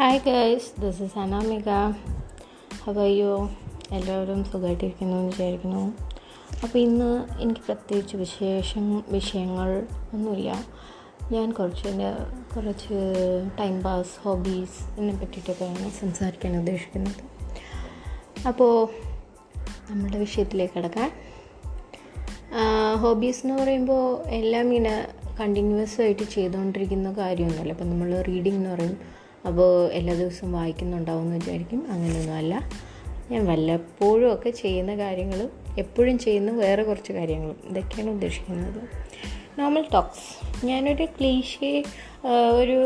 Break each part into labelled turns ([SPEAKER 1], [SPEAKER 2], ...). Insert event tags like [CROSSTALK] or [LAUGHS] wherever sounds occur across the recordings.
[SPEAKER 1] Hi guys this is Anamika how are you എല്ലാവരും സുഖമായിട്ടിരിക്കുന്നു എന്ന് വിചാരിക്കുന്നു. അപ്പോൾ ഇന്ന് എനിക്ക് പ്രത്യേകിച്ച് വിശേഷം വിഷയങ്ങൾ ഒന്നുമില്ല. ഞാൻ കുറച്ച് എന്റെ കുറച്ച് ടൈം പാസ് ഹോബീസ് എന്നെ പറ്റിയിട്ടൊക്കെയാണ് സംസാരിക്കാൻ ഉദ്ദേശിക്കുന്നത്. അപ്പോൾ നമ്മുടെ വിഷയത്തിലേക്ക് കിടക്കാൻ ഹോബീസ് എന്ന് പറയുമ്പോൾ എല്ലാം ഇങ്ങനെ കണ്ടിന്യൂസ് ആയിട്ട് ചെയ്തുകൊണ്ടിരിക്കുന്ന കാര്യമൊന്നുമല്ല. അപ്പോൾ നമ്മൾ റീഡിംഗ് എന്ന് പറയും. അപ്പോൾ എല്ലാ ദിവസവും വായിക്കുന്നുണ്ടാവും എന്ന് വിചാരിക്കും. അങ്ങനെയൊന്നും അല്ല ഞാൻ വല്ലപ്പോഴും ഒക്കെ ചെയ്യുന്ന കാര്യങ്ങളും എപ്പോഴും ചെയ്യുന്ന വേറെ കുറച്ച് കാര്യങ്ങളും. ഇതൊക്കെയാണ് ഉദ്ദേശിക്കുന്നത്. നോർമൽ ടോക്സ് ഞാനൊരു ക്ലീഷേ ഒരു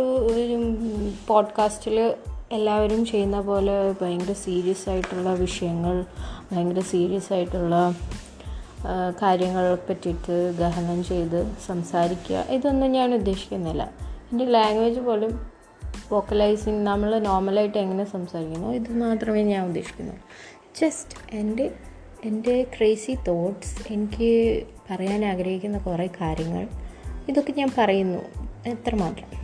[SPEAKER 1] പോഡ്കാസ്റ്റിൽ എല്ലാവരും ചെയ്യുന്ന പോലെ ഭയങ്കര സീരിയസ് ആയിട്ടുള്ള വിഷയങ്ങൾ ഭയങ്കര സീരിയസ് ആയിട്ടുള്ള കാര്യങ്ങളെ പറ്റിയിട്ട് ഗഹനം ചെയ്ത് സംസാരിക്കുക. ഇതൊന്നും ഞാൻ ഉദ്ദേശിക്കുന്നില്ല. എന്റെ ലാംഗ്വേജ് പോലും വോക്കലൈസിങ് നമ്മൾ നോർമലായിട്ട് എങ്ങനെ സംസാരിക്കുന്നു? ഇത് മാത്രമേ ഞാൻ ഉദ്ദേശിക്കുന്നു. ജസ്റ്റ് എന്റെ എന്റെ ക്രേസി തോട്ട്സ് എനിക്ക് പറയാൻ ആഗ്രഹിക്കുന്ന കുറേ കാര്യങ്ങൾ ഇതൊക്കെ ഞാൻ പറയുന്നു. എത്രമാത്രം?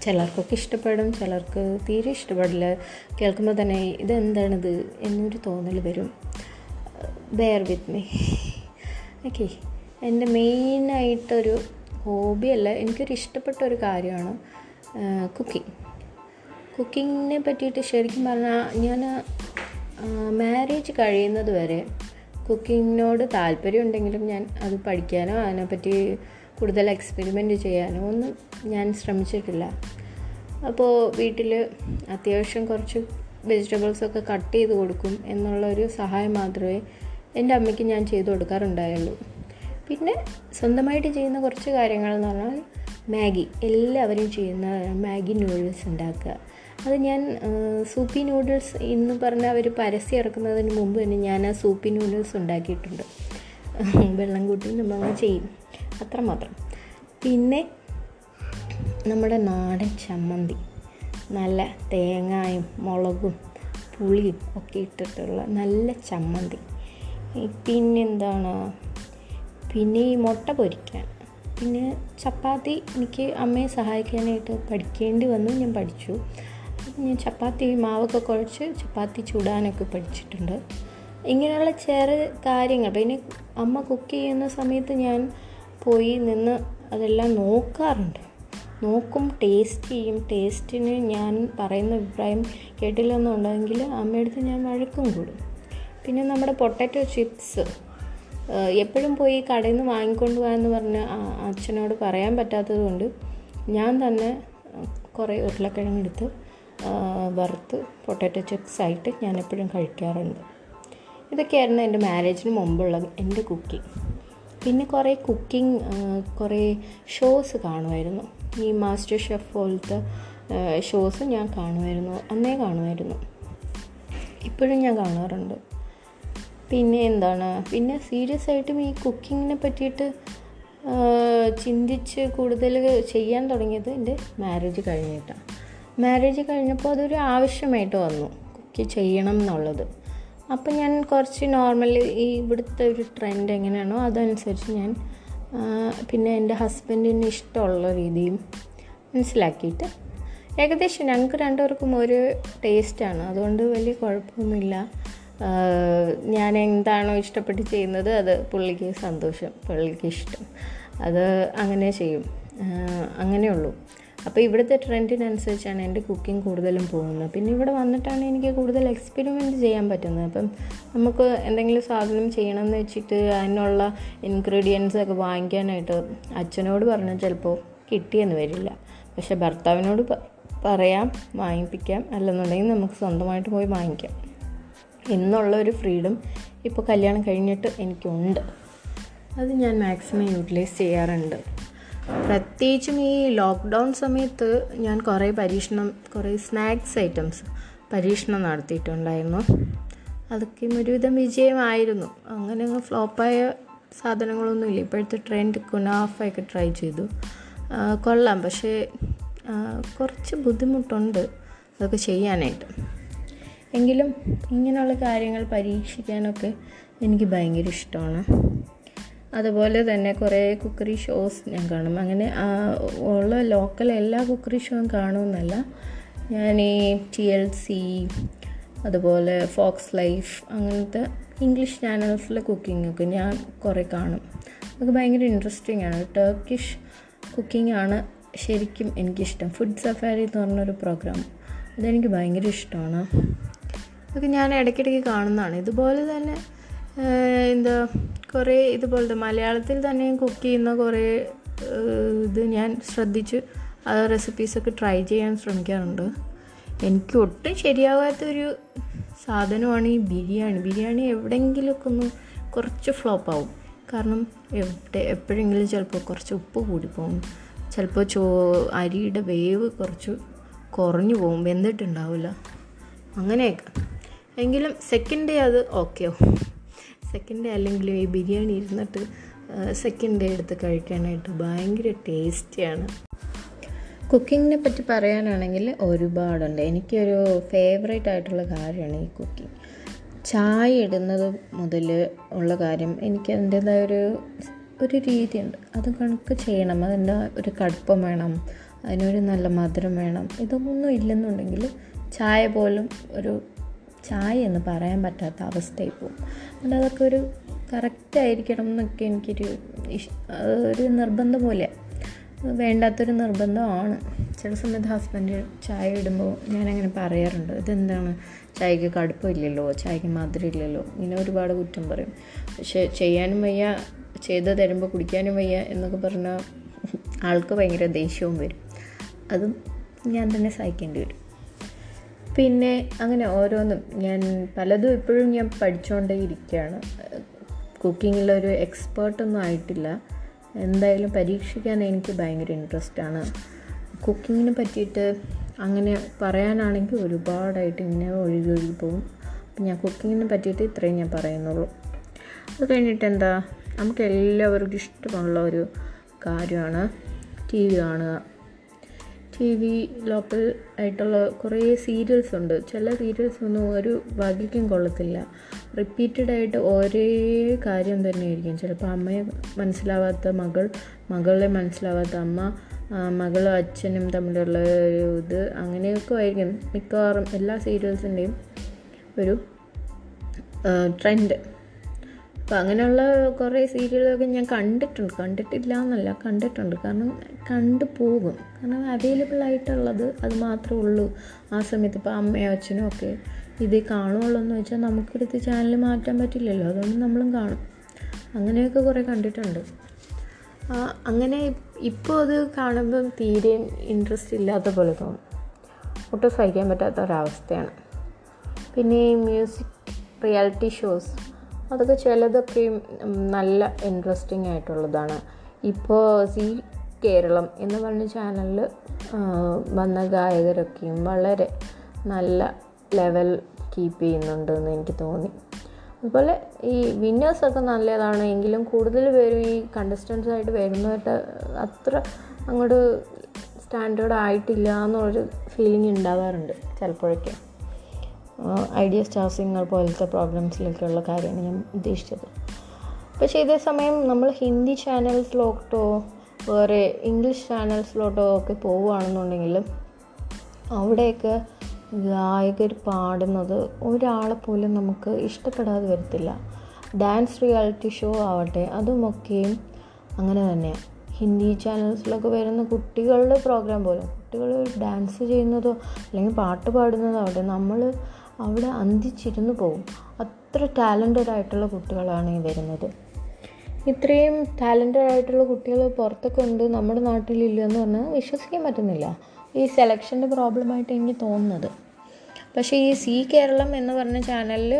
[SPEAKER 1] ചിലർക്കൊക്കെ ഇഷ്ടപ്പെടും ചിലർക്ക് തീരെ ഇഷ്ടപ്പെടില്ല. കേൾക്കുമ്പോൾ തന്നെ ഇതെന്താണിത് എന്നൊരു തോന്നൽ വരും. ബെയർ വിത്ത് മീ ഓക്കെ എന്റെ മെയിനായിട്ടൊരു ഹോബിയല്ല എനിക്കൊരു ഇഷ്ടപ്പെട്ട ഒരു കാര്യമാണ് കുക്കിംഗ് കുക്കിങ്ങിനെ പറ്റിയിട്ട് ശരിക്കും പറഞ്ഞാൽ ഞാൻ മാരേജ് കഴിയുന്നത് വരെ കുക്കിങ്ങിനോട് താല്പര്യം ഉണ്ടെങ്കിലും ഞാൻ അത് പഠിക്കാനോ അതിനെപ്പറ്റി കൂടുതൽ എക്സ്പെരിമെന്റ് ചെയ്യാനോ ഒന്നും ഞാൻ ശ്രമിച്ചിട്ടില്ല. അപ്പോൾ വീട്ടിൽ അത്യാവശ്യം കുറച്ച് വെജിറ്റബിൾസൊക്കെ കട്ട് ചെയ്ത് കൊടുക്കും എന്നുള്ളൊരു സഹായം മാത്രമേ എന്റെ അമ്മയ്ക്ക് ഞാൻ ചെയ്തു കൊടുക്കാറുണ്ടായുള്ളൂ. പിന്നെ സ്വന്തമായിട്ട് ചെയ്യുന്ന കുറച്ച് കാര്യങ്ങൾ എന്ന് പറഞ്ഞാൽ മാഗി എല്ലാവരും ചെയ്യുന്ന മാഗി നൂഡിൽസ് ഉണ്ടാക്കുക. അത് ഞാൻ സൂപ്പി നൂഡിൽസ് എന്ന് പറഞ്ഞാൽ അവർ പരസ്യം ഇറക്കുന്നതിന് മുമ്പ് തന്നെ ഞാൻ ആ സൂപ്പി നൂഡിൽസ് ഉണ്ടാക്കിയിട്ടുണ്ട്. വെള്ളം കൂട്ടി നമ്മൾ ചെയ്യും. അത്രമാത്രം പിന്നെ നമ്മുടെ നാടൻ ചമ്മന്തി. നല്ല തേങ്ങായും മുളകും പുളിയും ഒക്കെ ഇട്ടിട്ടുള്ള നല്ല ചമ്മന്തി. പിന്നെന്താണ് പിന്നെ ഈ മുട്ട പൊരിക്കാൻ. പിന്നെ ചപ്പാത്തി എനിക്ക് അമ്മയെ സഹായിക്കാനായിട്ട് പഠിക്കേണ്ടി വന്നു ഞാൻ പഠിച്ചു. ഞാൻ ചപ്പാത്തി മാവൊക്കെ കുഴച്ച് ചപ്പാത്തി ചൂടാനൊക്കെ പഠിച്ചിട്ടുണ്ട്. ഇങ്ങനെയുള്ള ചെറിയ കാര്യങ്ങൾ പിന്നെ അമ്മ കുക്ക് ചെയ്യുന്ന സമയത്ത് ഞാൻ പോയി നിന്ന് അതെല്ലാം നോക്കാറുണ്ട്. നോക്കും ടേസ്റ്റ് ചെയ്യും. ടേസ്റ്റിന് ഞാൻ പറയുന്ന അഭിപ്രായം കേട്ടില്ലെന്നുണ്ടെങ്കിൽ അമ്മയടുത്ത് ഞാൻ വഴക്കും കൂടും. പിന്നെ നമ്മുടെ പൊട്ടാറ്റോ ചിപ്സ് എപ്പോഴും പോയി കടയിൽ നിന്ന് വാങ്ങിക്കൊണ്ട് പോകാമെന്ന് പറഞ്ഞ് അച്ഛനോട് പറയാൻ പറ്റാത്തത് കൊണ്ട് ഞാൻ തന്നെ കുറേ ഉരുളക്കിഴങ്ങെടുത്ത് വറുത്ത് പൊട്ടാറ്റോ ചിപ്സ് ആയിട്ട് ഞാൻ എപ്പോഴും കഴിക്കാറുണ്ട്. ഇതൊക്കെയായിരുന്നു എന്റെ മാരേജിന് മുമ്പുള്ള എന്റെ കുക്കിംഗ്. പിന്നെ കുറേ കുക്കിംഗ് കുറേ ഷോസ് കാണുമായിരുന്നു. ഈ മാസ്റ്റർ ഷെഫ് പോലത്തെ ഷോസ് ഞാൻ കാണുമായിരുന്നു അന്നേ കാണുമായിരുന്നു. ഇപ്പോഴും ഞാൻ കാണാറുണ്ട്. പിന്നെ എന്താണ്? പിന്നെ സീരിയസ് ആയിട്ടും ഈ കുക്കിങ്ങിനെ പറ്റിയിട്ട് ചിന്തിച്ച് കൂടുതൽ ചെയ്യാൻ തുടങ്ങിയത് എന്റെ മാരേജ് കഴിഞ്ഞിട്ടാണ്. മാരേജ് കഴിഞ്ഞപ്പോൾ അതൊരു ആവശ്യമായിട്ട് വന്നു കുക്ക് ചെയ്യണം എന്നുള്ളത്. അപ്പം ഞാൻ കുറച്ച് നോർമലി ഈ ഇവിടുത്തെ ഒരു ട്രെൻഡ് എങ്ങനെയാണോ അതനുസരിച്ച് ഞാൻ പിന്നെ എന്റെ ഹസ്ബൻഡിന് ഇഷ്ടമുള്ള രീതിയും മനസ്സിലാക്കിയിട്ട് ഏകദേശം ഞങ്ങൾക്ക് രണ്ടുപേർക്കും ഒരു ടേസ്റ്റാണ് അതുകൊണ്ട് വലിയ കുഴപ്പമൊന്നുമില്ല. ഞാൻ എന്താണോ ഇഷ്ടപ്പെട്ട് ചെയ്യുന്നത് അത് പുള്ളിക്ക് സന്തോഷം പുള്ളിക്ക് ഇഷ്ടം. അത് അങ്ങനെ ചെയ്യും. അങ്ങനെ അങ്ങനെയുള്ളൂ അപ്പോൾ ഇവിടുത്തെ ട്രെൻഡിനനുസരിച്ചാണ് എന്റെ കുക്കിംഗ് കൂടുതലും പോകുന്നത്. പിന്നെ ഇവിടെ വന്നിട്ടാണ് എനിക്ക് കൂടുതൽ എക്സ്പെരിമെന്റ് ചെയ്യാൻ പറ്റുന്നത്. അപ്പം നമുക്ക് എന്തെങ്കിലും സാധനം ചെയ്യണമെന്ന് വെച്ചിട്ട് അതിനുള്ള ഇൻഗ്രീഡിയൻസ് ഒക്കെ വാങ്ങിക്കാനായിട്ട് അച്ഛനോട് പറഞ്ഞാൽ ചിലപ്പോൾ കിട്ടിയെന്ന് വരില്ല. പക്ഷെ ഭർത്താവിനോട് പറയാം വാങ്ങിപ്പിക്കാം. അല്ലെന്നുണ്ടെങ്കിൽ നമുക്ക് സ്വന്തമായിട്ട് പോയി വാങ്ങിക്കാം. എന്നുള്ള ഒരു ഫ്രീഡം ഇപ്പോൾ കല്യാണം കഴിഞ്ഞിട്ട് എനിക്കുണ്ട്. അത് ഞാൻ മാക്സിമം യൂട്ടിലൈസ് ചെയ്യാറുണ്ട്. പ്രത്യേകിച്ചും ഈ ലോക്ക്ഡൗൺ സമയത്ത് ഞാൻ കുറേ പരീക്ഷണം കുറേ സ്നാക്സ് ഐറ്റംസ് പരീക്ഷണം നടത്തിയിട്ടുണ്ടായിരുന്നു. അതൊക്കെയും ഒരുവിധം വിജയമായിരുന്നു. അങ്ങനെ അങ്ങ് ഫ്ലോപ്പായ സാധനങ്ങളൊന്നുമില്ല. ഇപ്പോഴത്തെ ട്രെൻഡ് കുനാഫയൊക്കെ ട്രൈ ചെയ്തു. കൊള്ളാം. പക്ഷേ കുറച്ച് ബുദ്ധിമുട്ടുണ്ട്. അതൊക്കെ ചെയ്യാനായിട്ട്. എങ്കിലും ഇങ്ങനെയുള്ള കാര്യങ്ങൾ പരീക്ഷിക്കാനൊക്കെ എനിക്ക് ഭയങ്കര ഇഷ്ടമാണ്. അതുപോലെ തന്നെ കുറേ കുക്കറി ഷോസ് ഞാൻ കാണും. അങ്ങനെ ഉള്ള ലോക്കൽ എല്ലാ കുക്കറി ഷോയും കാണുമെന്നല്ല. ഞാൻ ഈ ടി എൽ സി അതുപോലെ ഫോക്സ് ലൈഫ് അങ്ങനത്തെ ഇംഗ്ലീഷ് ചാനൽസിലെ കുക്കിങ്ങൊക്കെ ഞാൻ കുറേ കാണും. അതൊക്കെ ഭയങ്കര ഇൻട്രസ്റ്റിംഗ് ആണ്. ടർക്കിഷ് കുക്കിംഗ് ആണ് ശരിക്കും എനിക്കിഷ്ടം. ഫുഡ് സഫാരി എന്ന് പറഞ്ഞൊരു പ്രോഗ്രാം അതെനിക്ക് ഭയങ്കര ഇഷ്ടമാണ്. അതൊക്കെ ഞാൻ ഇടയ്ക്കിടയ്ക്ക് കാണുന്നതാണ്. ഇതുപോലെ തന്നെ എന്താ കുറേ ഇതുപോലത്തെ മലയാളത്തിൽ തന്നെ കുക്ക് ചെയ്യുന്ന കുറേ ഇത് ഞാൻ ശ്രദ്ധിച്ച് ആ റെസിപ്പീസൊക്കെ ട്രൈ ചെയ്യാൻ ശ്രമിക്കാറുണ്ട്. എനിക്ക് ഒട്ടും ശരിയാവാത്തൊരു സാധനമാണ് ഈ ബിരിയാണി. ബിരിയാണി എവിടെയെങ്കിലുമൊക്കെ ഒന്ന് കുറച്ച് ഫ്ലോപ്പ് ആവും. കാരണം എവിടെ എപ്പോഴെങ്കിലും ചിലപ്പോൾ കുറച്ച് ഉപ്പ് കൂടിപ്പോകും ചിലപ്പോൾ ചോ അരിയുടെ വേവ് കുറച്ച് കുറഞ്ഞു പോകും. വെന്തിട്ടുണ്ടാവില്ല. അങ്ങനെയൊക്കെ. എങ്കിലും സെക്കൻഡ് ഡേ അത് ഓക്കെ സെക്കൻഡ് ഡേ അല്ലെങ്കിൽ ഈ ബിരിയാണി ഇരുന്നിട്ട് സെക്കൻഡ് ഡേ എടുത്ത് കഴിക്കാനായിട്ട് ഭയങ്കര ടേസ്റ്റിയാണ് കുക്കിങ്ങിനെ പറ്റി പറയാനാണെങ്കിൽ ഒരുപാടുണ്ട്. എനിക്കൊരു ഫേവറേറ്റ് ആയിട്ടുള്ള കാര്യമാണ് ഈ കുക്കിംഗ് ചായ ഇടുന്നത് മുതൽ ഉള്ള കാര്യം എനിക്ക് അതിന്റേതായ ഒരു ഒരു രീതിയുണ്ട്. അത് കണക്ക് ചെയ്യണം. അതിന്റെ ഒരു കടുപ്പം വേണം. അതിനൊരു നല്ല മധുരം വേണം. ഇതൊന്നും ഇല്ലെന്നുണ്ടെങ്കിൽ ചായ പോലും ഒരു ചായ എന്ന് പറയാൻ പറ്റാത്ത അവസ്ഥയിൽ പോകും. അതുകൊണ്ട് അതൊക്കെ ഒരു കറക്റ്റ് ആയിരിക്കണം എന്നൊക്കെ എനിക്കൊരു ഒരു നിർബന്ധം പോലെ. വേണ്ടാത്തൊരു നിർബന്ധമാണ്. ചില സമയത്ത് ഹസ്ബൻഡ് ചായ ഇടുമ്പോൾ ഞാനങ്ങനെ പറയാറുണ്ട്. ഇതെന്താണ്? ചായക്ക് കടുപ്പമില്ലല്ലോ ചായക്ക് മധുരം ഇല്ലല്ലോ. ഇങ്ങനെ ഒരുപാട് കുറ്റം പറയും. പക്ഷെ ചെയ്യാനും വയ്യ ചെയ്ത് തരുമ്പോൾ കുടിക്കാനും വയ്യ എന്നൊക്കെ പറഞ്ഞാൽ ആൾക്ക് ഭയങ്കര ദേഷ്യവും വരും. അതും ഞാൻ തന്നെ സഹിക്കേണ്ടി വരും. പിന്നെ അങ്ങനെ ഓരോന്നും ഞാൻ പലതും ഇപ്പോഴും ഞാൻ പഠിച്ചുകൊണ്ടേ ഇരിക്കുകയാണ്. കുക്കിങ്ങിലൊരു എക്സ്പേർട്ടൊന്നും ആയിട്ടില്ല. എന്തായാലും പരീക്ഷിക്കാൻ എനിക്ക് ഭയങ്കര ഇൻട്രസ്റ്റ് ആണ്. കുക്കിങ്ങിനെ പറ്റിയിട്ട് അങ്ങനെ പറയാനാണെങ്കിൽ ഒരുപാടായിട്ട് ഇങ്ങനെ ഒഴുകി ഒഴുകി പോകും. അപ്പം ഞാൻ കുക്കിങ്ങിനെ പറ്റിയിട്ട് ഇത്രയും ഞാൻ പറയുന്നുള്ളൂ. അത് കഴിഞ്ഞിട്ട് എന്താ? നമുക്ക് എല്ലാവർക്കും ഇഷ്ടമുള്ള ഒരു കാര്യമാണ്. ടി വി കാണുക. ടി വി ലോക്കൽ ആയിട്ടുള്ള കുറേ സീരിയൽസ് ഉണ്ട്. ചില സീരിയൽസ് ഒന്നും ഒരു വകയ്ക്കും കൊള്ളത്തില്ല. റിപ്പീറ്റഡ് ആയിട്ട് ഒരേ കാര്യം തന്നെയായിരിക്കും. ചിലപ്പോൾ അമ്മയെ മനസ്സിലാവാത്ത മകൾ മകളെ മനസ്സിലാവാത്ത അമ്മ മകളും അച്ഛനും തമ്മിലുള്ള ഒരു ഇത് അങ്ങനെയൊക്കെ ആയിരിക്കും. മിക്കവാറും എല്ലാ സീരിയൽസിന്റെയും ഒരു ട്രെൻഡ് അപ്പോൾ അങ്ങനെയുള്ള കുറേ സീരിയലൊക്കെ ഞാൻ കണ്ടിട്ടുണ്ട്. കണ്ടിട്ടില്ല എന്നല്ല കണ്ടിട്ടുണ്ട്. കാരണം കണ്ടു പോകും. കാരണം അവൈലബിൾ ആയിട്ടുള്ളത് അത് മാത്രമേ ഉള്ളൂ ആ സമയത്ത്. ഇപ്പോൾ അമ്മയോ അച്ഛനോ ഒക്കെ ഇത് കാണുള്ളൂ എന്ന് വെച്ചാൽ നമുക്കെടുത്ത് ചാനൽ മാറ്റാൻ പറ്റില്ലല്ലോ. അതുകൊണ്ട് നമ്മളും കാണും. അങ്ങനെയൊക്കെ കുറേ കണ്ടിട്ടുണ്ട്. അങ്ങനെ ഇപ്പോൾ അത് കാണുമ്പം തീരെ ഇൻട്രസ്റ്റ് ഇല്ലാത്ത പോലെ തോന്നും. ഒട്ടും സഹിക്കാൻ പറ്റാത്ത ഒരവസ്ഥയാണ്. പിന്നെ മ്യൂസിക് റിയാലിറ്റി ഷോസ് അതൊക്കെ ചിലതൊക്കെയും നല്ല ഇൻട്രസ്റ്റിംഗ് ആയിട്ടുള്ളതാണ്. ഇപ്പോൾ സി കേരളം എന്ന് പറഞ്ഞ ചാനലിൽ വന്ന ഗായകരൊക്കെയും വളരെ നല്ല ലെവൽ കീപ്പ് ചെയ്യുന്നുണ്ട് എന്ന് എനിക്ക് തോന്നി. അതുപോലെ ഈ വിന്നേഴ്സൊക്കെ നല്ലതാണ് എങ്കിലും കൂടുതൽ പേരും ഈ കണ്ടസ്റ്റൻസ് ആയിട്ട് വരുന്നവരുടെ അത്ര അങ്ങോട്ട് സ്റ്റാൻഡേർഡ് ആയിട്ടില്ല എന്നുള്ളൊരു ഫീലിംഗ് ഉണ്ടാവാറുണ്ട് ചിലപ്പോഴൊക്കെ. ഐഡിയ സ്റ്റാർ സിംഗർ പോലത്തെ പ്രോഗ്രാംസിലൊക്കെയുള്ള കാര്യമാണ് ഞാൻ ഉദ്ദേശിച്ചത്. പക്ഷേ ഇതേ സമയം നമ്മൾ ഹിന്ദി ചാനൽസിലോട്ടോ വേറെ ഇംഗ്ലീഷ് ചാനൽസിലോട്ടോ ഒക്കെ പോവുകയാണെന്നുണ്ടെങ്കിൽ അവിടെയൊക്കെ ഗായകർ പാടുന്നത് ഒരാളെ പോലും നമുക്ക് ഇഷ്ടപ്പെടാതെ വരത്തില്ല. ഡാൻസ് റിയാലിറ്റി ഷോ ആവട്ടെ അതുമൊക്കെയും അങ്ങനെ തന്നെയാണ് ഹിന്ദി ചാനൽസിലൊക്കെ വരുന്ന കുട്ടികളുടെ പ്രോഗ്രാം പോലും കുട്ടികൾ ഡാൻസ് ചെയ്യുന്നതോ അല്ലെങ്കിൽ പാട്ട് പാടുന്നതോ ആവട്ടെ നമ്മൾ അവിടെ അന്തിച്ചിരുന്നു പോകും അത്ര ടാലന്റഡ് ആയിട്ടുള്ള കുട്ടികളാണ് ഈ വരുന്നത്. ഇത്രയും ടാലന്റഡ് ആയിട്ടുള്ള കുട്ടികൾ പുറത്തൊക്കെ ഉണ്ട് നമ്മുടെ നാട്ടിലില്ല എന്ന് പറഞ്ഞാൽ വിശ്വസിക്കാൻ പറ്റുന്നില്ല. ഈ സെലക്ഷന്റെ പ്രോബ്ലമായിട്ട് എനിക്ക് തോന്നുന്നത്. പക്ഷേ ഈ സി കേരളം എന്ന് പറഞ്ഞ ചാനലിൽ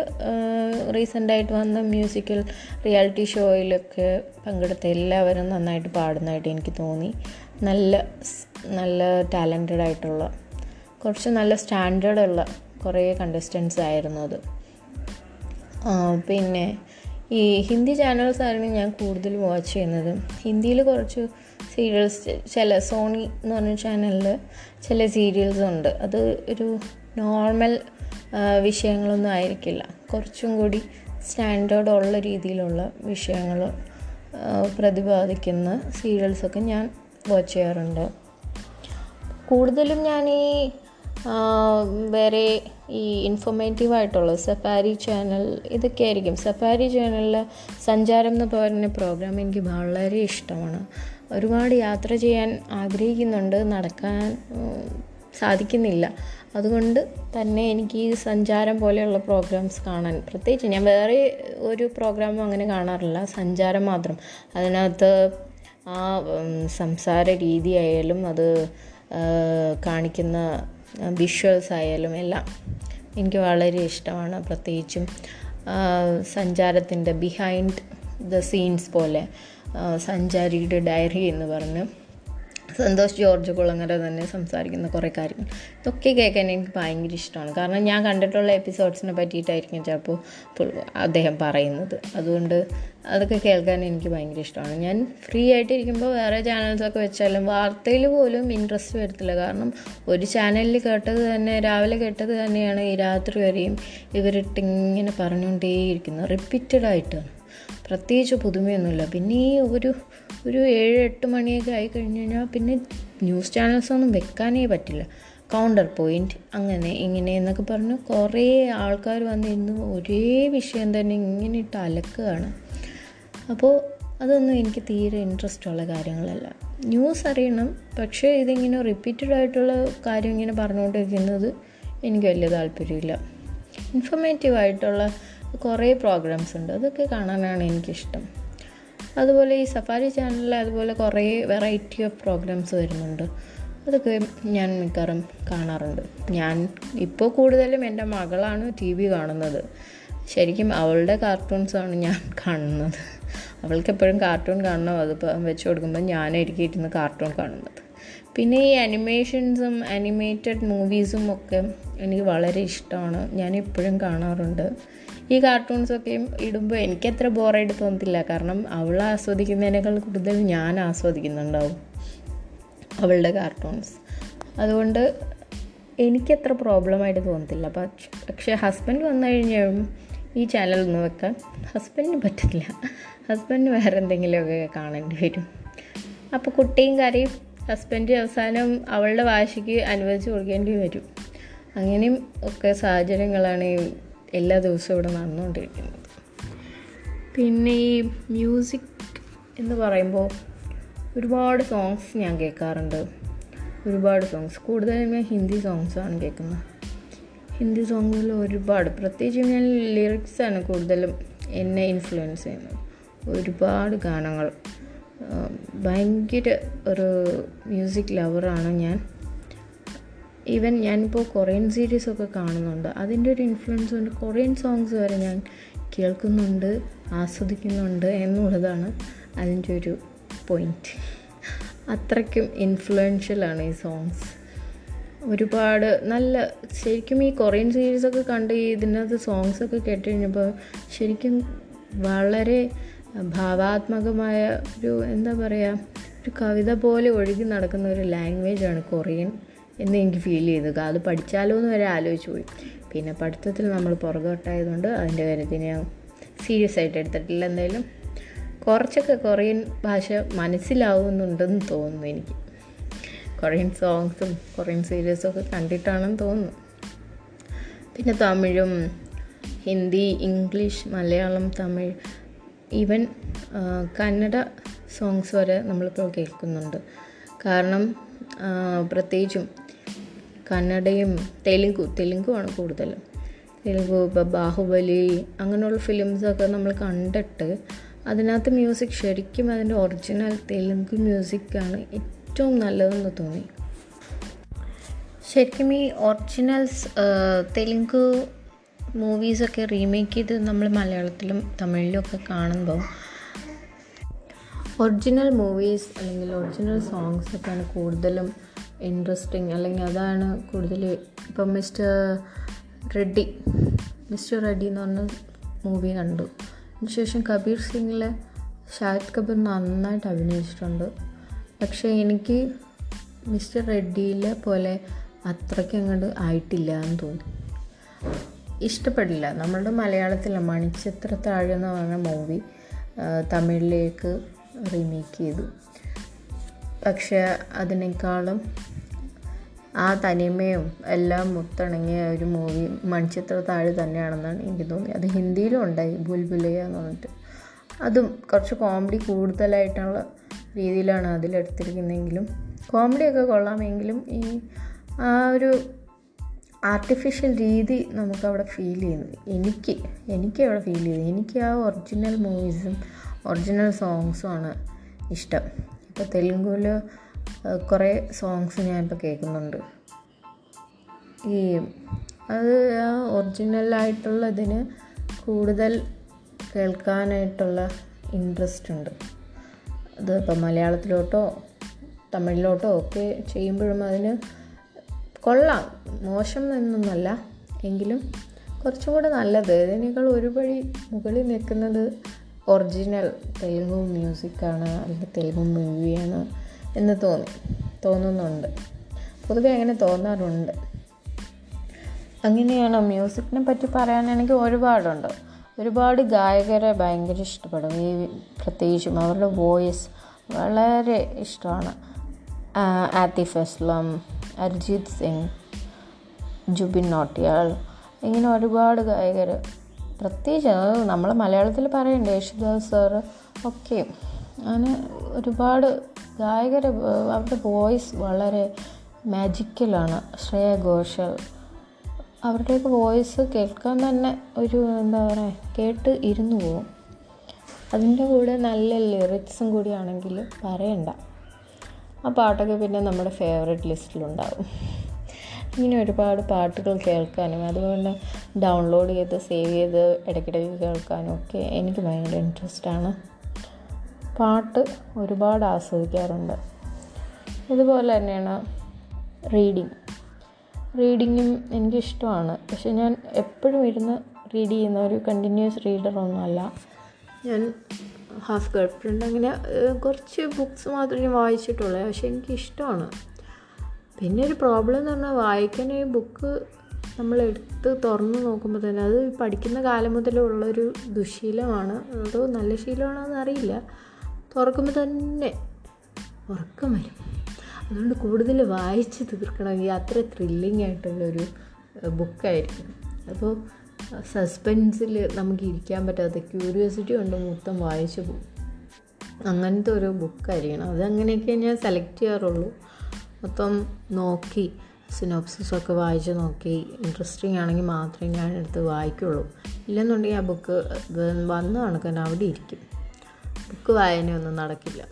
[SPEAKER 1] റീസെന്റായിട്ട് വന്ന മ്യൂസിക്കൽ റിയാലിറ്റി ഷോയിലൊക്കെ പങ്കെടുത്ത എല്ലാവരും നന്നായിട്ട് പാടുന്നതായിട്ട് എനിക്ക് തോന്നി. നല്ല നല്ല ടാലന്റഡ് ആയിട്ടുള്ള കുറച്ച് നല്ല സ്റ്റാൻഡേർഡ് ഉള്ള കുറേ കണ്ടസ്റ്റൻസ് ആയിരുന്നു അത്. പിന്നെ ഈ ഹിന്ദി ചാനൽസ് ആയിരുന്നു ഞാൻ കൂടുതൽ വാച്ച് ചെയ്യുന്നത്. ഹിന്ദിയിൽ കുറച്ച് സീരിയൽസ് ചില സോണി എന്ന് പറഞ്ഞ ചാനലിൽ ചില സീരിയൽസ് ഉണ്ട്. അത് ഒരു നോർമൽ വിഷയങ്ങളൊന്നും ആയിരിക്കില്ല. കുറച്ചും കൂടി സ്റ്റാൻഡേർഡ് ഉള്ള രീതിയിലുള്ള വിഷയങ്ങൾ പ്രതിപാദിക്കുന്ന സീരിയൽസൊക്കെ ഞാൻ വാച്ച് ചെയ്യാറുണ്ട്. കൂടുതലും ഞാൻ ഈ വേറെ ഈ ഇൻഫോർമേറ്റീവ് ആയിട്ടുള്ള സഫാരി ചാനൽ ഇതൊക്കെ ആയിരിക്കും സഫാരി ചാനലിൽ സഞ്ചാരം എന്ന് പറയുന്ന പ്രോഗ്രാം എനിക്ക് വളരെ ഇഷ്ടമാണ്. ഒരുപാട് യാത്ര ചെയ്യാൻ ആഗ്രഹിക്കുന്നുണ്ട്. നടക്കാൻ സാധിക്കുന്നില്ല. അതുകൊണ്ട് തന്നെ എനിക്ക് ഈ സഞ്ചാരം പോലെയുള്ള പ്രോഗ്രാംസ് കാണാൻ പ്രത്യേകിച്ച് ഞാൻ വേറെ ഒരു പ്രോഗ്രാമും അങ്ങനെ കാണാറില്ല. സഞ്ചാരം മാത്രം. അതിനകത്ത് ആ സംസാര രീതിയായാലും അത് കാണിക്കുന്ന വിഷ്വൽസ് ആയാലും എല്ലാം എനിക്ക് വളരെ ഇഷ്ടമാണ്. പ്രത്യേകിച്ചും സഞ്ചാരത്തിന്റെ ബിഹൈൻഡ് ദ സീൻസ് പോലെ സഞ്ചാരിയുടെ ഡയറി എന്ന് പറഞ്ഞ് സന്തോഷ് ജോർജ് കുളങ്ങര തന്നെ സംസാരിക്കുന്ന കുറേ കാര്യങ്ങൾ. ഇതൊക്കെ കേൾക്കാൻ എനിക്ക് ഭയങ്കര ഇഷ്ടമാണ്. കാരണം ഞാൻ കണ്ടിട്ടുള്ള എപ്പിസോഡ്സിനെ പറ്റിയിട്ടായിരിക്കും ചിലപ്പോൾ അദ്ദേഹം പറയുന്നത്. അതുകൊണ്ട് അതൊക്കെ കേൾക്കാൻ എനിക്ക് ഭയങ്കര ഇഷ്ടമാണ്. ഞാൻ ഫ്രീ ആയിട്ടിരിക്കുമ്പോൾ വേറെ ചാനൽസൊക്കെ വെച്ചാലും വാർത്തയിൽ പോലും ഇൻട്രസ്റ്റ് വരത്തില്ല. കാരണം ഒരു ചാനലിൽ കേട്ടത് തന്നെ രാവിലെ കേട്ടത് തന്നെയാണ് ഈ രാത്രി വരെയും ഇവരിട്ടിങ്ങനെ പറഞ്ഞുകൊണ്ടേയിരിക്കുന്നത്. റിപ്പീറ്റഡ് പ്രത്യേകിച്ച് പുതുമയൊന്നുമില്ല. പിന്നെ ഈ ഒരു ഒരു ഏഴ് എട്ട് മണിയൊക്കെ ആയി കഴിഞ്ഞ് കഴിഞ്ഞാൽ പിന്നെ ന്യൂസ് ചാനൽസൊന്നും വെക്കാനേ പറ്റില്ല. കൗണ്ടർ പോയിന്റ് അങ്ങനെ ഇങ്ങനെ എന്നൊക്കെ പറഞ്ഞ് കുറേ ആൾക്കാർ വന്നിരുന്ന് ഒരേ വിഷയം തന്നെ ഇങ്ങനെ ഇട്ട് അലക്കുകയാണ്. അപ്പോൾ അതൊന്നും എനിക്ക് തീരെ ഇൻട്രസ്റ്റ് ഉള്ള കാര്യങ്ങളല്ല. ന്യൂസ് അറിയണം പക്ഷേ ഇതിങ്ങനെ റിപ്പീറ്റഡ് ആയിട്ടുള്ള കാര്യം ഇങ്ങനെ പറഞ്ഞുകൊണ്ടിരിക്കുന്നത് എനിക്ക് വലിയ താല്പര്യമില്ല. ഇൻഫർമേറ്റീവ് ആയിട്ടുള്ള കുറേ പ്രോഗ്രാംസ് ഉണ്ട്. അതൊക്കെ കാണാനാണ് എനിക്കിഷ്ടം. അതുപോലെ ഈ സഫാരി ചാനലിൽ അതുപോലെ കുറേ വെറൈറ്റി ഓഫ് പ്രോഗ്രാംസ് വരുന്നുണ്ട്. അതൊക്കെ ഞാൻ മിക്കവാറും കാണാറുണ്ട്. ഞാൻ ഇപ്പോൾ കൂടുതലും എന്റെ മകളാണ് ടി വി കാണുന്നത്. ശരിക്കും അവളുടെ കാർട്ടൂൺസാണ് ഞാൻ [LAUGHS] കാണുന്നത്. അവൾക്ക് എപ്പോഴും കാർട്ടൂൺ കാണണം. അത് വെച്ച് കൊടുക്കുമ്പോൾ ഞാനായിരിക്കും ഇരുന്ന് കാർട്ടൂൺ കാണുന്നത്. പിന്നെ ഈ അനിമേഷൻസും അനിമേറ്റഡ് മൂവീസും ഒക്കെ എനിക്ക് വളരെ ഇഷ്ടമാണ്. ഞാൻ എപ്പോഴും കാണാറുണ്ട്. ഈ കാർട്ടൂൺസൊക്കെയും ഇടുമ്പോൾ എനിക്കത്ര ബോറായിട്ട് തോന്നത്തില്ല. കാരണം അവൾ ആസ്വദിക്കുന്നതിനേക്കാൾ കൂടുതൽ ഞാൻ ആസ്വദിക്കുന്നുണ്ടാവും അവളുടെ കാർട്ടൂൺസ് അതുകൊണ്ട് എനിക്കത്ര പ്രോബ്ലമായിട്ട് തോന്നത്തില്ല. പക്ഷെ പക്ഷേ ഹസ്ബൻഡ് വന്നു കഴിഞ്ഞാലും ഈ ചാനലൊന്നും വെക്കാൻ ഹസ്ബൻഡിന് പറ്റത്തില്ല. ഹസ്ബൻഡിന് വേറെ എന്തെങ്കിലുമൊക്കെ കാണേണ്ടി വരും. അപ്പോൾ കുട്ടിയും കരയും ഹസ്ബൻഡ് അവസാനം അവളുടെ വാശിക്ക് അനുവദിച്ച് കൊടുക്കേണ്ടി വരും. അങ്ങനെയും ഒക്കെ സാഹചര്യങ്ങളാണ് എല്ലാ ദിവസവും ഇവിടെ നടന്നുകൊണ്ടിരിക്കുന്നത്. പിന്നെ ഈ മ്യൂസിക് എന്ന് പറയുമ്പോൾ ഒരുപാട് സോങ്സ് ഞാൻ കേൾക്കാറുണ്ട്. ഒരുപാട് സോങ്സ് കൂടുതലും ഞാൻ ഹിന്ദി സോങ്സാണ് കേൾക്കുന്നത്. ഹിന്ദി സോങ്സിൽ ഒരുപാട്. പ്രത്യേകിച്ച് ഞാൻ ലിറിക്സാണ് കൂടുതലും എന്നെ ഇൻഫ്ലുവൻസ് ചെയ്യുന്നത്. ഒരുപാട് ഗാനങ്ങൾ. ഭയങ്കര ഒരു മ്യൂസിക് ലവറാണ് ഞാൻ. ഈവൻ ഞാനിപ്പോൾ കൊറിയൻ സീരീസൊക്കെ കാണുന്നുണ്ട്. അതിന്റെ ഒരു ഇൻഫ്ലുവൻസ് കൊണ്ട് കൊറിയൻ സോങ്സ് വരെ ഞാൻ കേൾക്കുന്നുണ്ട് ആസ്വദിക്കുന്നുണ്ട് എന്നുള്ളതാണ് അതിന്റെ ഒരു പോയിന്റ് അത്രയ്ക്കും ഇൻഫ്ലുവൻഷ്യലാണ് ഈ സോങ്സ് ഒരുപാട് നല്ല ശരിക്കും ഈ കൊറിയൻ സീരീസൊക്കെ കണ്ട് ഇതിനകത്ത് സോങ്സൊക്കെ കേട്ട് കഴിഞ്ഞപ്പോൾ ശരിക്കും വളരെ ഭാവാത്മകമായ ഒരു എന്താ പറയുക ഒരു കവിത പോലെ ഒഴുകി നടക്കുന്ന ഒരു ലാംഗ്വേജാണ് കൊറിയൻ എന്ന് എനിക്ക് ഫീൽ ചെയ്തു. അത് പഠിച്ചാലോ എന്ന് വരെ ആലോചിച്ച് പോയി. പിന്നെ പഠിത്തത്തിൽ നമ്മൾ പുറകോട്ടായതുകൊണ്ട് അതിന്റെ കാര്യത്തിൽ ഞാൻ സീരിയസ് ആയിട്ട് എടുത്തിട്ടില്ല. എന്തായാലും കുറച്ചൊക്കെ കൊറിയൻ ഭാഷ മനസ്സിലാവുന്നുണ്ടെന്ന് തോന്നുന്നു എനിക്ക്. കൊറിയൻ സോങ്സും കൊറിയൻ സീരീസും ഒക്കെ കണ്ടിട്ടാണെന്ന് തോന്നുന്നു. പിന്നെ തമിഴും Hindi English Malayalam Tamil even Kannada songs വരെ നമ്മളിപ്പോൾ കേൾക്കുന്നുണ്ട്. കാരണം പ്രത്യേകിച്ചും കന്നഡയും തെലുങ്കു തെലുങ്കുമാണ് കൂടുതലും തെലുങ്കു ഇപ്പോൾ ബാഹുബലി അങ്ങനെയുള്ള ഫിലിംസൊക്കെ നമ്മൾ കണ്ടിട്ട് അതിനകത്ത് മ്യൂസിക് ശരിക്കും അതിന്റെ ഒറിജിനൽ തെലുങ്ക് മ്യൂസിക്കാണ് ഏറ്റവും നല്ലതെന്ന് തോന്നി. ശരിക്കും ഈ ഒറിജിനൽസ് തെലുങ്ക് മൂവീസൊക്കെ റീമേക്ക് ചെയ്ത് നമ്മൾ മലയാളത്തിലും തമിഴിലും ഒക്കെ കാണുമ്പോൾ ഒറിജിനൽ മൂവീസ് അല്ലെങ്കിൽ ഒറിജിനൽ സോങ്സൊക്കെയാണ് കൂടുതലും ഇൻട്രസ്റ്റിംഗ് അല്ലെങ്കിൽ അതാണ് കൂടുതൽ ഇപ്പം മിസ്റ്റർ റെഡ്ഡി മിസ്റ്റർ റെഡ്ഡി എന്ന് പറഞ്ഞ മൂവി കണ്ടു. അതിനുശേഷം കബീർ സിംഗിലെ ഷാഹിദ് കബീർ നന്നായിട്ട് അഭിനയിച്ചിട്ടുണ്ട്. പക്ഷേ എനിക്ക് മിസ്റ്റർ റെഡ്ഡിയിലെ പോലെ അത്രയ്ക്ക് അങ്ങോട്ട് ആയിട്ടില്ല എന്ന് തോന്നി. ഇഷ്ടപ്പെടില്ല. നമ്മളുടെ മലയാളത്തിലെ മണിച്ചിത്ര താഴെന്ന് പറഞ്ഞ മൂവി തമിഴിലേക്ക് റീമേക്ക് ചെയ്തു. പക്ഷേ അതിനേക്കാളും ആ തനിമയും എല്ലാം മുത്തിണങ്ങിയ ഒരു മൂവി മൺചിത്ര താഴ് തന്നെയാണെന്നാണ് എനിക്ക് തോന്നിയത്. അത് ഹിന്ദിയിലും ഉണ്ടായി ബുൽബുലയ എന്ന് പറഞ്ഞിട്ട്. അതും കുറച്ച് കോമഡി കൂടുതലായിട്ടുള്ള രീതിയിലാണ് അതിലെടുത്തിരിക്കുന്നതെങ്കിലും കോമഡിയൊക്കെ കൊള്ളാമെങ്കിലും ഈ ആ ഒരു ആർട്ടിഫിഷ്യൽ രീതി നമുക്കവിടെ ഫീൽ ചെയ്യുന്നു. എനിക്ക് എനിക്ക് അവിടെ ഫീൽ ചെയ്തു എനിക്ക് ആ ഒറിജിനൽ മൂവീസും ഒറിജിനൽ സോങ്സുമാണ് ഇഷ്ടം. ഇപ്പോൾ തെലുങ്കുവിൽ കുറേ സോങ്സ് ഞാനിപ്പോൾ കേൾക്കുന്നുണ്ട് ഈ അത് ആ ഒറിജിനലായിട്ടുള്ളതിന് കൂടുതൽ കേൾക്കാനായിട്ടുള്ള ഇൻട്രസ്റ്റ് ഉണ്ട്. അത് ഇപ്പോൾ മലയാളത്തിലോട്ടോ തമിഴിലോട്ടോ ഒക്കെ ചെയ്യുമ്പോഴും അതിന് കൊള്ളാം. മോശം എന്നൊന്നല്ല. എങ്കിലും കുറച്ചും കൂടെ നല്ലത്. ഇതിനേക്കാൾ ഒരു വഴി മുകളിൽ നിൽക്കുന്നത് ഒറിജിനൽ തെലുങ്ക് മ്യൂസിക്കാണ് അല്ലെങ്കിൽ തെലുങ്ക് മൂവിയാണ് എന്ന് തോന്നി തോന്നുന്നുണ്ട്. പൊതുവെ അങ്ങനെ തോന്നാറുണ്ട്. അങ്ങനെയാണ് മ്യൂസിക്കിനെ പറ്റി പറയാനാണെങ്കിൽ ഒരുപാടുണ്ട്. ഒരുപാട് ഗായകരെ ഭയങ്കര ഇഷ്ടപ്പെടും. ഈ പ്രത്യേകിച്ചും അവരുടെ വോയിസ് വളരെ ഇഷ്ടമാണ്. ആത്തിഫ് അസ്ലം അരിജിത് സിംഗ് ജുബിൻ നോട്ടിയാൾ ഇങ്ങനെ ഒരുപാട് ഗായകർ പ്രത്യേകിച്ച് നമ്മൾ മലയാളത്തിൽ പറയണ്ട യേശുദാസ് സാറ് ഒക്കെ. അങ്ങനെ ഒരുപാട് ഗായകർ അവരുടെ വോയിസ് വളരെ മാജിക്കലാണ് ശ്രേയ ഘോഷൽ. അവരുടെയൊക്കെ വോയിസ് കേൾക്കാൻ തന്നെ ഒരു എന്താ പറയുക കേട്ട് ഇരുന്നു പോവും. അതിന്റെ കൂടെ നല്ല ലിറിക്സും കൂടിയാണെങ്കിൽ പറയണ്ട. ആ പാട്ടൊക്കെ പിന്നെ നമ്മുടെ ഫേവറേറ്റ് ലിസ്റ്റിലുണ്ടാവും ഇങ്ങനെ ഒരുപാട് പാട്ടുകൾ കേൾക്കാനും അതുപോലെ ഡൗൺലോഡ് ചെയ്ത് സേവ് ചെയ്ത് ഇടയ്ക്കിടയ്ക്ക് കേൾക്കാനും ഒക്കെ എനിക്ക് ഭയങ്കര ഇൻട്രസ്റ്റാണ് പാട്ട് ഒരുപാട് ആസ്വദിക്കാറുണ്ട്. ഇതുപോലെ തന്നെയാണ് റീഡിങ് റീഡിങ്ങും എനിക്കിഷ്ടമാണ്. പക്ഷെ ഞാൻ എപ്പോഴും ഇരുന്ന് റീഡ് ചെയ്യുന്ന ഒരു കണ്ടിന്യൂസ് റീഡറൊന്നുമല്ല ഞാൻ ഹാഫ് ഫ്രണ്ട് അങ്ങനെ കുറച്ച് ബുക്ക്സ് മാത്രമേ വായിച്ചിട്ടുള്ളൂ. പക്ഷെ എനിക്കിഷ്ടമാണ്. പിന്നെ ഒരു പ്രോബ്ലം എന്ന് പറഞ്ഞാൽ വായിക്കാൻ ഈ ബുക്ക് നമ്മൾ എടുത്ത് തുറന്ന് നോക്കുമ്പോൾ തന്നെ അത് പഠിക്കുന്ന കാലം മുതലുള്ളൊരു ദുശീലമാണ്. അതോ നല്ല ശീലമാണോ എന്നറിയില്ല തുറക്കുമ്പോൾ തന്നെ ഉറക്കം വരും. അതുകൊണ്ട് കൂടുതൽ വായിച്ച് തീർക്കണമെങ്കിൽ അത്ര ത്രില്ലിംഗ് ആയിട്ടുള്ളൊരു ബുക്കായിരിക്കും അപ്പോൾ സസ്പെൻസിൽ നമുക്ക് ഇരിക്കാൻ പറ്റാത്ത ക്യൂരിയോസിറ്റി കൊണ്ട് മൊത്തം വായിച്ചു പോകും. അങ്ങനത്തെ ഒരു ബുക്കായിരിക്കണം അതങ്ങനെയൊക്കെ ഞാൻ സെലക്ട് ചെയ്യാറുള്ളൂ. മൊത്തം നോക്കി സിനോപ്സിസൊക്കെ വായിച്ച് നോക്കി. ഇൻട്രസ്റ്റിംഗ് ആണെങ്കിൽ മാത്രമേ ഞാൻ എടുത്ത് വായിക്കുള്ളൂ. ഇല്ലെന്നുണ്ടെങ്കിൽ ആ ബുക്ക് വന്ന കണക്കാൻ അവിടെ ഇരിക്കും. ബുക്ക് വായനയൊന്നും നടക്കില്ല.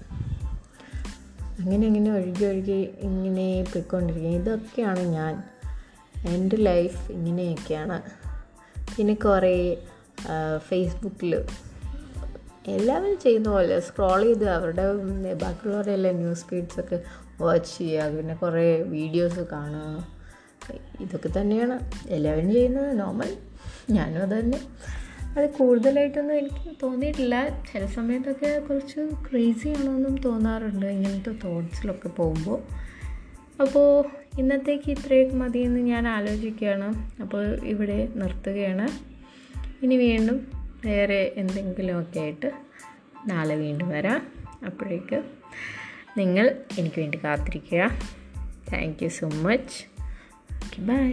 [SPEAKER 1] അങ്ങനെ അങ്ങനെ ഒഴുകി ഒഴുകി ഇങ്ങനെ പോയിക്കൊണ്ടിരിക്കുക ഇതൊക്കെയാണ് ഞാൻ. എന്റെ ലൈഫ് ഇങ്ങനെയൊക്കെയാണ്. പിന്നെ കുറേ ഫേസ്ബുക്കിൽ എല്ലാവരും ചെയ്യുന്ന പോലെ സ്ക്രോൾ ചെയ്ത് അവരുടെ ബാക്കിയുള്ളവരുടെ എല്ലാ ന്യൂസ് ഫീഡ്സൊക്കെ വാച്ച് ചെയ്യുക പിന്നെ കുറേ വീഡിയോസ് കാണുക. ഇതൊക്കെ തന്നെയാണ്. എല്ലാവരും ചെയ്യുന്നത് നോർമൽ ഞാനും അത് തന്നെ. അത് കൂടുതലായിട്ടൊന്നും എനിക്ക് തോന്നിയിട്ടില്ല. ചില സമയത്തൊക്കെ കുറച്ച് ക്രേസി ആണെന്നും തോന്നാറുണ്ട്. ഇങ്ങനത്തെ തോട്ട്സിലൊക്കെ പോകുമ്പോൾ. അപ്പോൾ ഇന്നത്തേക്ക് ഇത്രയൊക്കെ മതിയെന്ന് ഞാൻ ആലോചിക്കുകയാണ്. അപ്പോൾ ഇവിടെ നിർത്തുകയാണ്. ഇനി വീണ്ടും വേറെ എന്തെങ്കിലുമൊക്കെ ആയിട്ട് നാളെ വീണ്ടും വരാം. അപ്പോഴേക്ക് നിങ്ങൾ എനിക്ക് വേണ്ടി കാത്തിരിക്കുക thank you so much okay bye